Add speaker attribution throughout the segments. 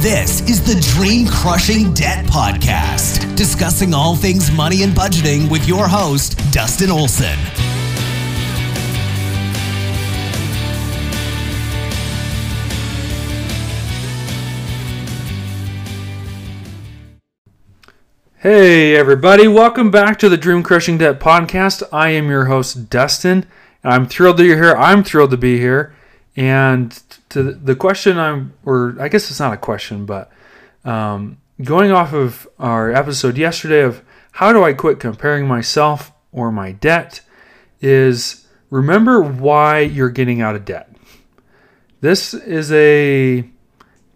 Speaker 1: This is the Dream Crushing Debt Podcast, discussing all things money and budgeting with your host, Dustin Olson.
Speaker 2: Hey, everybody, welcome back to the Dream Crushing Debt Podcast. I am your host, Dustin, and I'm thrilled that you're here. I'm thrilled to be here. And to the question I'm, or I guess it's not a question, but um, going off of our episode yesterday of how do I quit comparing myself or my debt, is remember why you're getting out of debt. This is a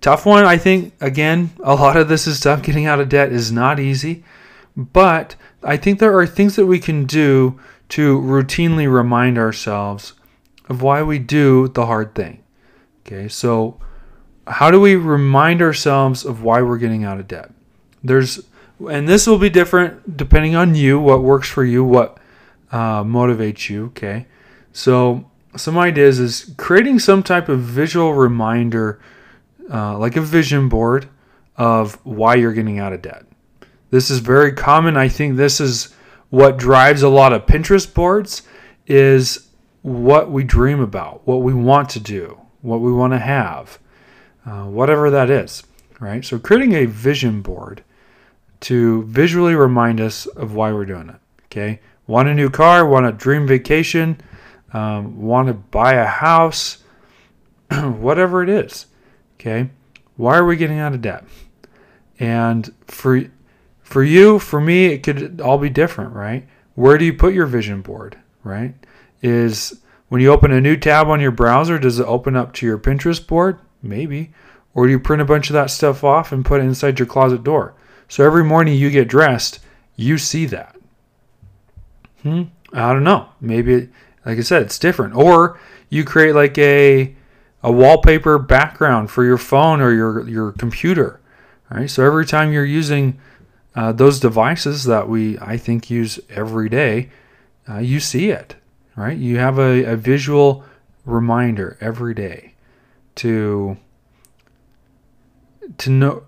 Speaker 2: tough one. I think, again, a lot of this is tough. Getting out of debt is not easy. But I think there are things that we can do to routinely remind ourselves of why we do the hard thing. Okay, so how do we remind ourselves of why we're getting out of debt? There's, and this will be different depending on you, what works for you, what uh, motivates you. Okay, so some ideas is creating some type of visual reminder uh, like a vision board of why you're getting out of debt. This is very common. I think this is what drives a lot of Pinterest boards is what we dream about, what we want to do, what we want to have, uh, whatever that is, right? So creating a vision board to visually remind us of why we're doing it. Okay, want a new car, want a dream vacation, um, want to buy a house, whatever it is. Okay? Why are we getting out of debt? And for for you, for me, it could all be different, right? Where do you put your vision board, right? Is when you open a new tab on your browser, does it open up to your Pinterest board? Maybe. Or do you print a bunch of that stuff off and put it inside your closet door? So every morning you get dressed, you see that. Hmm? I don't know. Maybe, like I said, it's different. Or you create like a a wallpaper background for your phone or your, your computer. All right, so every time you're using uh, those devices that we, I think, use every day, uh, you see it, right? You have a, a visual reminder every day to to know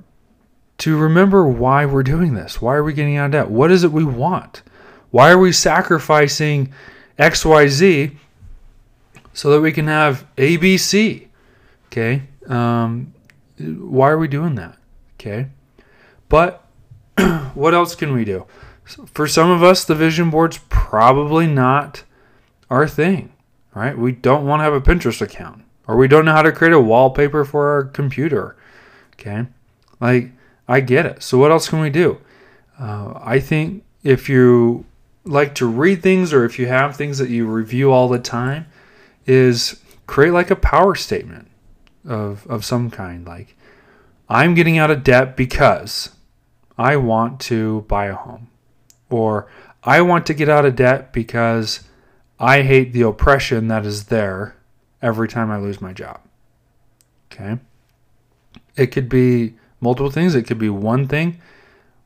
Speaker 2: to remember why we're doing this. Why are we getting out of debt? What is it we want? Why are we sacrificing XYZ so that we can have ABC. Okay. Um, why are we doing that? Okay. But what else can we do? For some of us, the vision board's probably not our thing, right? We don't want to have a Pinterest account or we don't know how to create a wallpaper for our computer. Okay. Like, I get it. So, what else can we do? Uh, I think if you like to read things or if you have things that you review all the time, is create like a power statement of, of some kind. Like, I'm getting out of debt because I want to buy a home. Or I want to get out of debt because I hate the oppression that is there every time I lose my job. Okay? It could be multiple things, it could be one thing,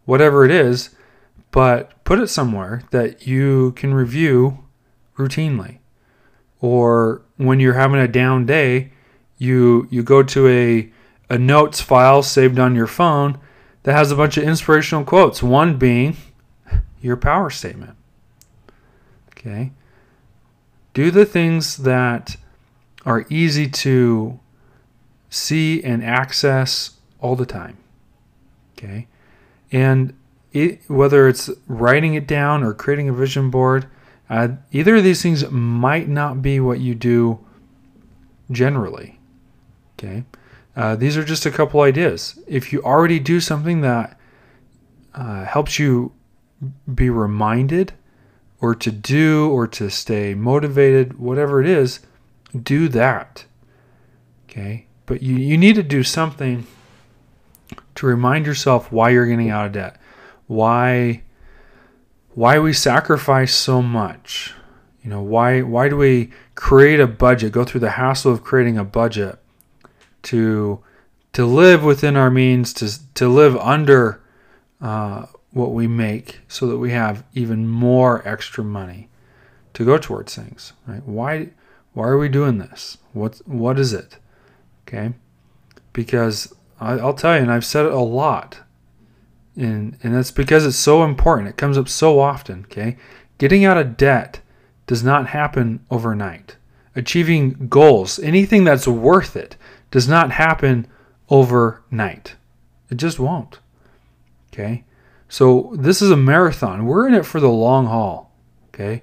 Speaker 2: whatever it is, but put it somewhere that you can review routinely or when you're having a down day, you you go to a a notes file saved on your phone that has a bunch of inspirational quotes, one being your power statement. Okay? Do the things that are easy to see and access all the time. Okay? And it, whether it's writing it down or creating a vision board, uh, either of these things might not be what you do generally. Okay. Uh, these are just a couple ideas. If you already do something that uh, helps you be reminded or to do or to stay motivated, whatever it is, do that. Okay. But you, you need to do something to remind yourself why you're getting out of debt, why why we sacrifice so much. You know, why why do we create a budget, go through the hassle of creating a budget to to live within our means, to to live under uh, what we make, so that we have even more extra money to go towards things. Right? Why why are we doing this? What what is it? Okay, because I, will tell you, and I've said it a lot, and and that's because it's so important. It comes up so often. Okay, getting out of debt does not happen overnight. Achieving goals, anything that's worth it, does not happen overnight. It just won't. Okay, so this is a marathon. We're in it for the long haul. Okay,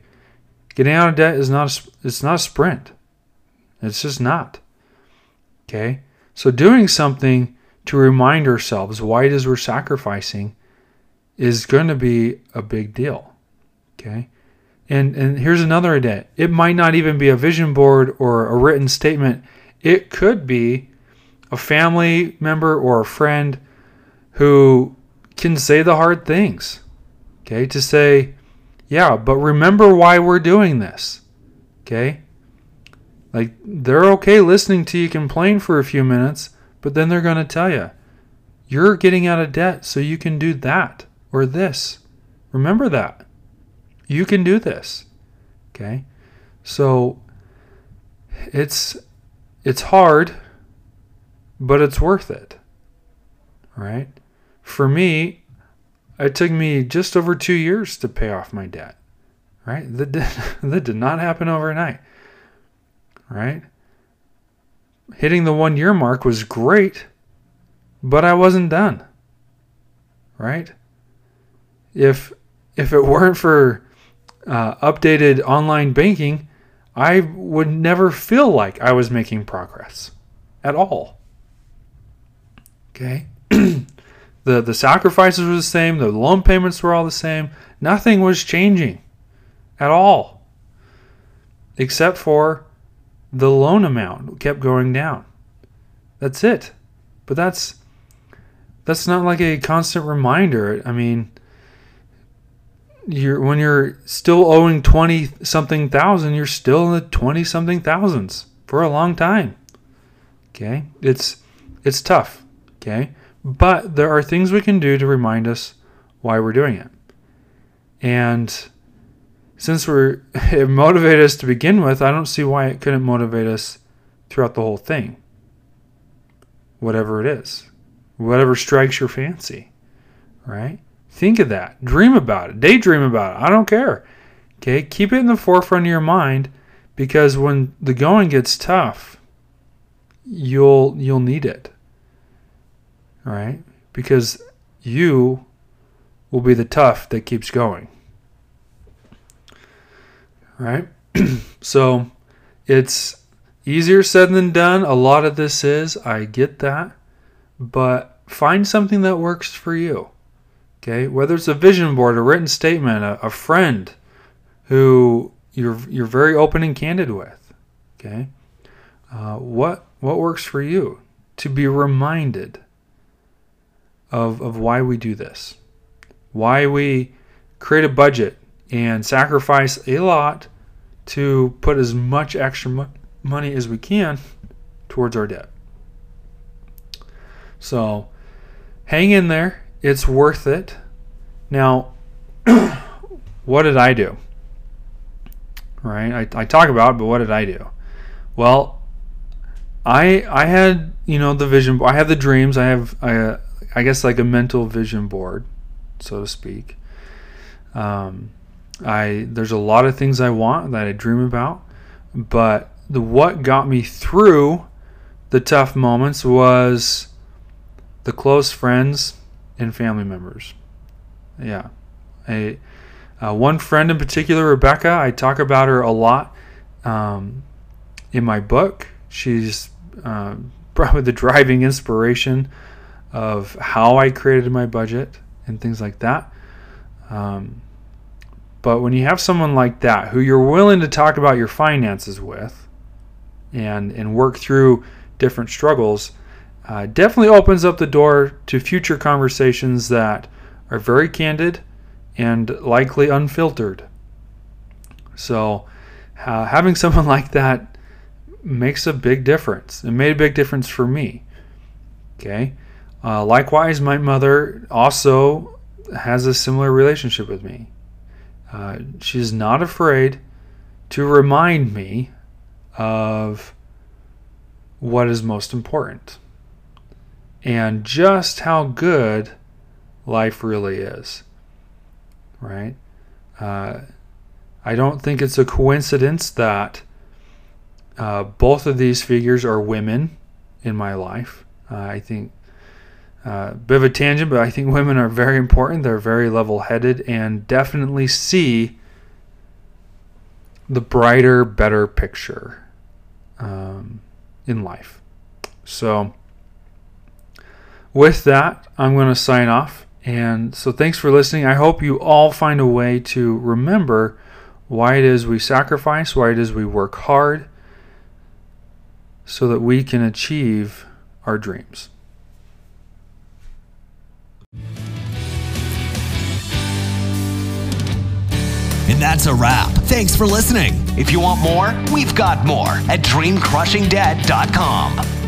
Speaker 2: getting out of debt is not a, it's not a sprint. It's just not. Okay, so doing something to remind ourselves why it is we're sacrificing is going to be a big deal. Okay. And and here's another idea. It might not even be a vision board or a written statement. It could be a family member or a friend who can say the hard things. Okay? To say, yeah, but remember why we're doing this. Okay? Like they're okay listening to you complain for a few minutes, but then they're going to tell you, you're getting out of debt so you can do that or this. Remember that. You can do this. Okay? So it's it's hard, but it's worth it. Right? For me, it took me just over 2 years to pay off my debt. Right? That did, that did not happen overnight. Right? hitting the one year mark was great, but I wasn't done. Right? If if it weren't for uh, updated online banking, I would never feel like I was making progress at all. Okay? the the sacrifices were the same, the loan payments were all the same. Nothing was changing at all. Except for the loan amount kept going down. That's it. But that's that's not like a constant reminder. I mean, you're when you're still owing 20 something thousand, you're still in the 20 something thousands for a long time. Okay? It's it's tough, okay? But there are things we can do to remind us why we're doing it. And since we're it motivated us to begin with, I don't see why it couldn't motivate us throughout the whole thing. Whatever it is, whatever strikes your fancy, right? Think of that. Dream about it. Daydream about it. I don't care. Okay, keep it in the forefront of your mind because when the going gets tough, you'll you'll need it. Right? Because you will be the tough that keeps going right? so it's easier said than done. A lot of this is, I get that, but find something that works for you. Okay, whether it's a vision board, a written statement, a, a friend who you're you're very open and candid with. Okay, uh, what what works for you to be reminded of of why we do this, why we create a budget and sacrifice a lot to put as much extra mo- money as we can towards our debt. So hang in there. It's worth it. Now, what did I do? Right? I, I talk about it, but what did I do? Well, I I had you know the vision. I have the dreams. I have I, I guess like a mental vision board, so to speak. Um, I there's a lot of things I want that I dream about, but the what got me through the tough moments was the close friends and family members. Yeah, a uh, one friend in particular, Rebecca. I talk about her a lot um, in my book. She's uh, probably the driving inspiration of how I created my budget and things like that. Um, but when you have someone like that who you're willing to talk about your finances with and, and work through different struggles, uh, definitely opens up the door to future conversations that are very candid and likely unfiltered. So, uh, having someone like that makes a big difference. It made a big difference for me. Okay. Uh, likewise, my mother also has a similar relationship with me. Uh, she's not afraid to remind me of what is most important. and just how good life really is. Right? Uh, I don't think it's a coincidence that uh, both of these figures are women in my life. Uh, I think uh, bit of a tangent, but I think women are very important. They're very level headed and definitely see the brighter, better picture um, in life. So, with that, I'm going to sign off. And so, thanks for listening. I hope you all find a way to remember why it is we sacrifice, why it is we work hard, so that we can achieve our dreams.
Speaker 1: And that's a wrap. Thanks for listening. If you want more, we've got more at dreamcrushingdebt.com.